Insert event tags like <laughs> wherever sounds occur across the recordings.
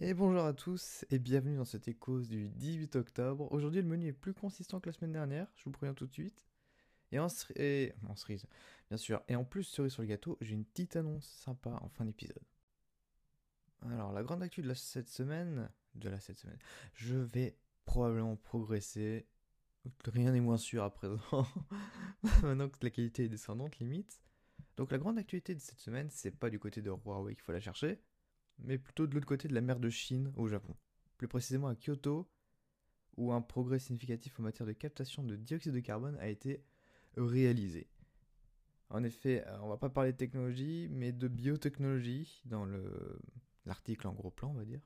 Et bonjour à tous et bienvenue dans cette écho du 18 octobre. Aujourd'hui le menu est plus consistant que la semaine dernière, je vous préviens tout de suite. Et en, et... cerise, bien sûr. Et en plus, cerise sur le gâteau, j'ai une petite annonce sympa en fin d'épisode. Alors la grande actu de cette semaine, de la cette semaine, je vais probablement progresser. Rien n'est moins sûr à présent. <laughs> Maintenant que la qualité est descendante limite. Donc la grande actualité de cette semaine, c'est pas du côté de Huawei qu'il faut la chercher mais plutôt de l'autre côté de la mer de Chine, au Japon. Plus précisément à Kyoto, où un progrès significatif en matière de captation de dioxyde de carbone a été réalisé. En effet, euh, on va pas parler de technologie, mais de biotechnologie dans l'article en gros plan, on va dire.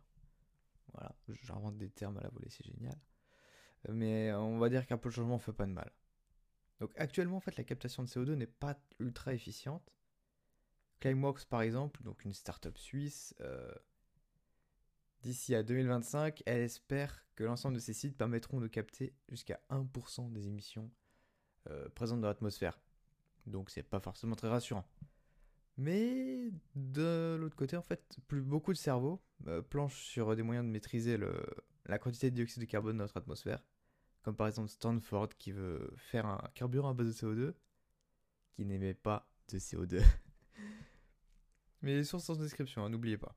Voilà, j'invente des termes à la volée, c'est génial. Mais on va dire qu'un peu de changement ne fait pas de mal. Donc actuellement, en fait, la captation de CO2 n'est pas ultra efficiente, Climeworks, par exemple, donc une start-up suisse, euh, d'ici à 2025, elle espère que l'ensemble de ces sites permettront de capter jusqu'à 1% des émissions euh, présentes dans l'atmosphère. Donc c'est pas forcément très rassurant. Mais de l'autre côté, en fait, beaucoup de cerveaux euh, planchent sur des moyens de maîtriser la quantité de dioxyde de carbone dans notre atmosphère. Comme par exemple Stanford qui veut faire un carburant à base de CO2 qui n'émet pas de CO2. <laughs> Mais les sources en description, hein, n'oubliez pas.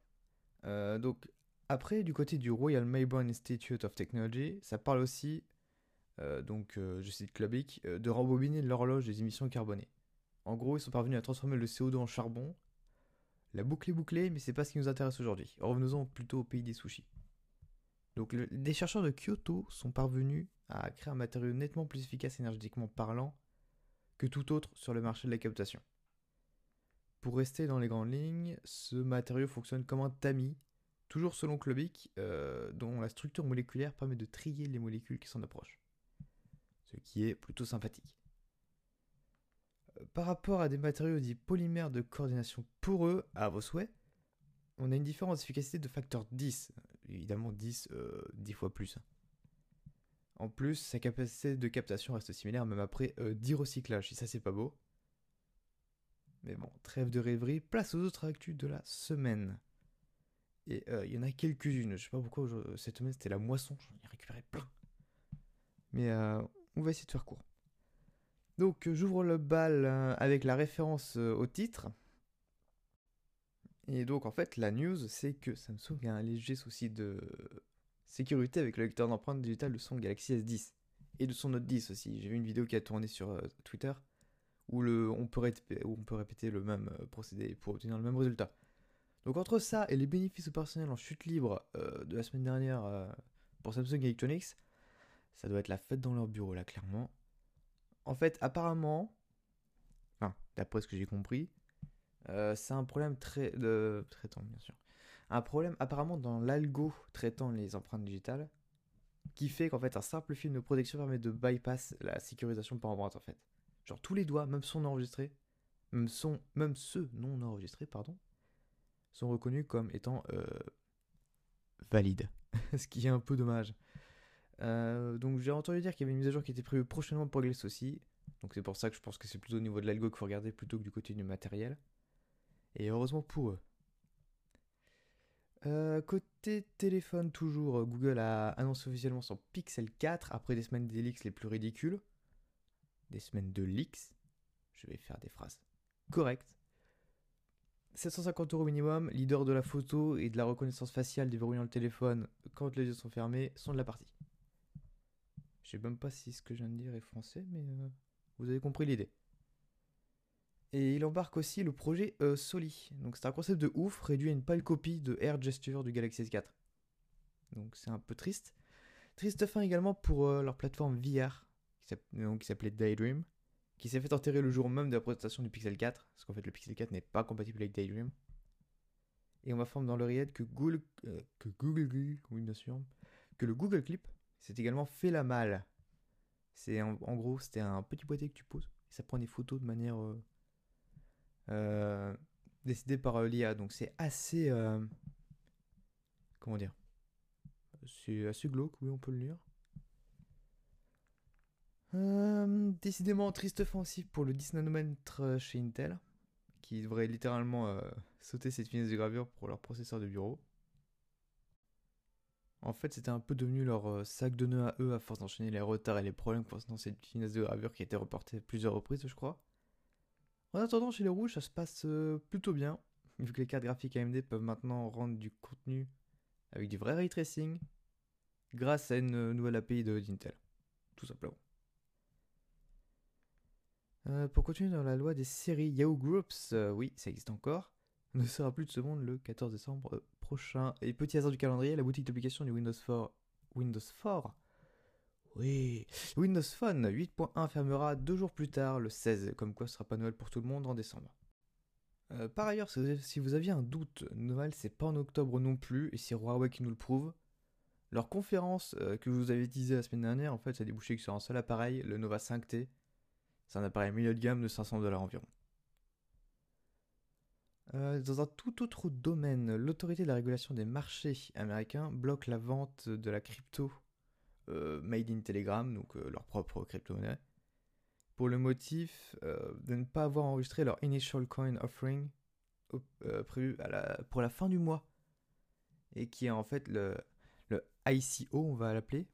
Euh, donc, après, du côté du Royal Melbourne Institute of Technology, ça parle aussi, euh, donc euh, je cite Clubic, de rembobiner l'horloge des émissions carbonées. En gros, ils sont parvenus à transformer le CO2 en charbon. La boucle est bouclée, mais c'est pas ce qui nous intéresse aujourd'hui. Revenons plutôt au pays des sushis. Donc, des chercheurs de Kyoto sont parvenus à créer un matériau nettement plus efficace énergétiquement parlant que tout autre sur le marché de la captation. Pour rester dans les grandes lignes, ce matériau fonctionne comme un tamis, toujours selon Klobik, euh, dont la structure moléculaire permet de trier les molécules qui s'en approchent. Ce qui est plutôt sympathique. Euh, par rapport à des matériaux dits polymères de coordination poreux, à vos souhaits, on a une différence d'efficacité de facteur 10. Évidemment 10, 10 euh, fois plus. En plus, sa capacité de captation reste similaire même après 10 recyclages, si ça c'est pas beau. Mais bon, trêve de rêverie, place aux autres actus de la semaine. Et euh, il y en a quelques-unes. Je sais pas pourquoi cette semaine c'était la moisson, j'en ai récupéré plein. Mais euh, on va essayer de faire court. Donc j'ouvre le bal euh, avec la référence au titre. Et donc en fait la news c'est que Samsung a un léger souci de sécurité avec le lecteur d'empreintes digitales de son Galaxy S10. Et de son Note 10 aussi. J'ai vu une vidéo qui a tourné sur Twitter où, on peut répéter, le même euh, procédé pour obtenir le même résultat. Donc entre ça et les bénéfices personnels en chute libre euh, de la semaine dernière euh, pour Samsung Electronics, ça doit être la fête dans leur bureau là, clairement. En fait, apparemment, d'après ce que j'ai compris, c'est un problème très de traitant bien sûr. Un problème apparemment dans l'algo traitant les empreintes digitales, qui fait qu'en fait un simple film de protection permet de bypass la sécurisation par empreinte en fait. Genre tous les doigts, même son enregistrés, même, ceux non enregistrés, pardon, sont reconnus comme étant euh, valides. <laughs> Ce qui est un peu dommage. Euh, donc j'ai entendu dire qu'il y avait une mise à jour qui était prévue prochainement pour Glace aussi. Donc c'est pour ça que je pense que c'est plutôt au niveau de l'algo qu'il faut regarder plutôt que du côté du matériel. Et heureusement pour eux. Euh, côté téléphone, toujours, Google a annoncé officiellement son Pixel 4 après des semaines d'élix les plus ridicules des semaines de leaks, je vais faire des phrases correctes. 750 euros minimum, leader de la photo et de la reconnaissance faciale déverrouillant le téléphone quand les yeux sont fermés, sont de la partie. Je sais même pas si ce que je viens de dire est français, mais euh, vous avez compris l'idée. Et il embarque aussi le projet euh, Soli. Donc c'est un concept de ouf, réduit à une pâle copie de Air Gesture du Galaxy S4. Donc c'est un peu triste. Triste fin également pour euh, leur plateforme VR, qui s'appelait Daydream, qui s'est fait enterrer le jour même de la présentation du Pixel 4, parce qu'en fait le Pixel 4 n'est pas compatible avec Daydream. Et on m'informe dans l'oreillette que Google, euh, que Google, oui bien sûr, que le Google Clip s'est également fait la malle. C'est en, gros, c'était un petit boîtier que tu poses, et ça prend des photos de manière euh, euh, décidée par l'IA. Donc c'est assez, comment dire, c'est assez glauque, oui on peut le lire. Euh, décidément, triste offensive pour le 10 nanomètres chez Intel, qui devrait littéralement euh, sauter cette finesse de gravure pour leur processeur de bureau. En fait, c'était un peu devenu leur euh, sac de nœuds à eux à force d'enchaîner les retards et les problèmes concernant cette finesse de gravure qui a été reportée plusieurs reprises, je crois. En attendant, chez les rouges, ça se passe euh, plutôt bien, vu que les cartes graphiques AMD peuvent maintenant rendre du contenu avec du vrai ray tracing grâce à une nouvelle API d'Intel, tout simplement. Euh, pour continuer dans la loi des séries, Yahoo Groups, oui, ça existe encore, <laughs> ne sera plus de ce monde le 14 décembre prochain. Et petit hasard du calendrier, la boutique d'application du Windows 4. Windows 4 Oui Windows Phone 8.1 fermera deux jours plus tard, le 16, comme quoi ce sera pas Noël pour tout le monde en décembre. Euh, par ailleurs, si vous aviez un doute, Noël c'est pas en octobre non plus, et c'est Huawei qui nous le prouve. Leur conférence euh, que je vous avais teasée la semaine dernière, en fait, ça a débouché sur un seul appareil, le Nova 5T. C'est un appareil milieu de gamme de 500 dollars environ. Euh, dans un tout autre domaine, l'autorité de la régulation des marchés américains bloque la vente de la crypto euh, Made in Telegram, donc euh, leur propre crypto-monnaie, pour le motif de ne pas avoir enregistré leur Initial Coin Offering prévu pour la fin du mois, et qui est en fait le, le ICO, on va l'appeler.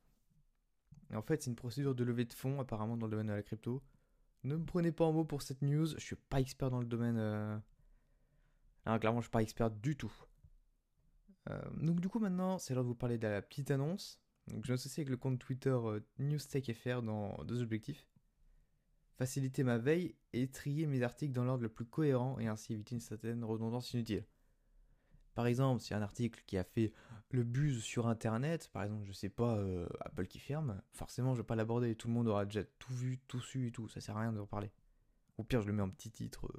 En fait, c'est une procédure de levée de fonds apparemment dans le domaine de la crypto. Ne me prenez pas en mot pour cette news, je suis pas expert dans le domaine alors, clairement, je suis pas expert du tout. Euh, donc du coup maintenant, c'est l'heure de vous parler de la petite annonce. Donc, je m'associe avec le compte Twitter euh, NewsTechFR dans deux objectifs. Faciliter ma veille et trier mes articles dans l'ordre le plus cohérent et ainsi éviter une certaine redondance inutile. Par exemple, si un article qui a fait le buzz sur internet, par exemple, je sais pas, euh, Apple qui ferme, forcément je vais pas l'aborder, tout le monde aura déjà tout vu, tout su et tout, ça sert à rien de reparler. Au pire, je le mets en petit titre,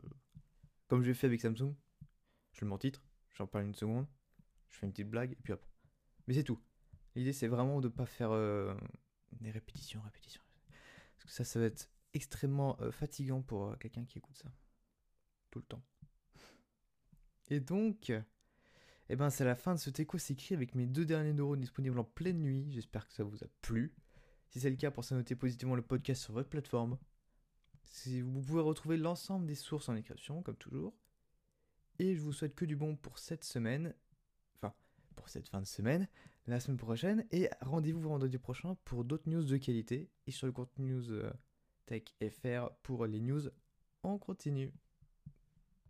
comme j'ai fait avec Samsung, je le mets en titre, j'en parle une seconde, je fais une petite blague, et puis hop. Mais c'est tout. L'idée, c'est vraiment de pas faire euh, des répétitions, répétitions. Parce que ça, ça va être extrêmement euh, fatigant pour euh, quelqu'un qui écoute ça. Tout le temps. Et donc, eh ben, c'est la fin de ce Teco s'écrit avec mes deux derniers neurones disponibles en pleine nuit. J'espère que ça vous a plu. Si c'est le cas, pensez à noter positivement le podcast sur votre plateforme. Si vous pouvez retrouver l'ensemble des sources en description, comme toujours. Et je vous souhaite que du bon pour cette semaine. Enfin, pour cette fin de semaine, la semaine prochaine. Et rendez-vous vendredi prochain pour d'autres news de qualité. Et sur le compte News euh, Tech FR pour les news en continu.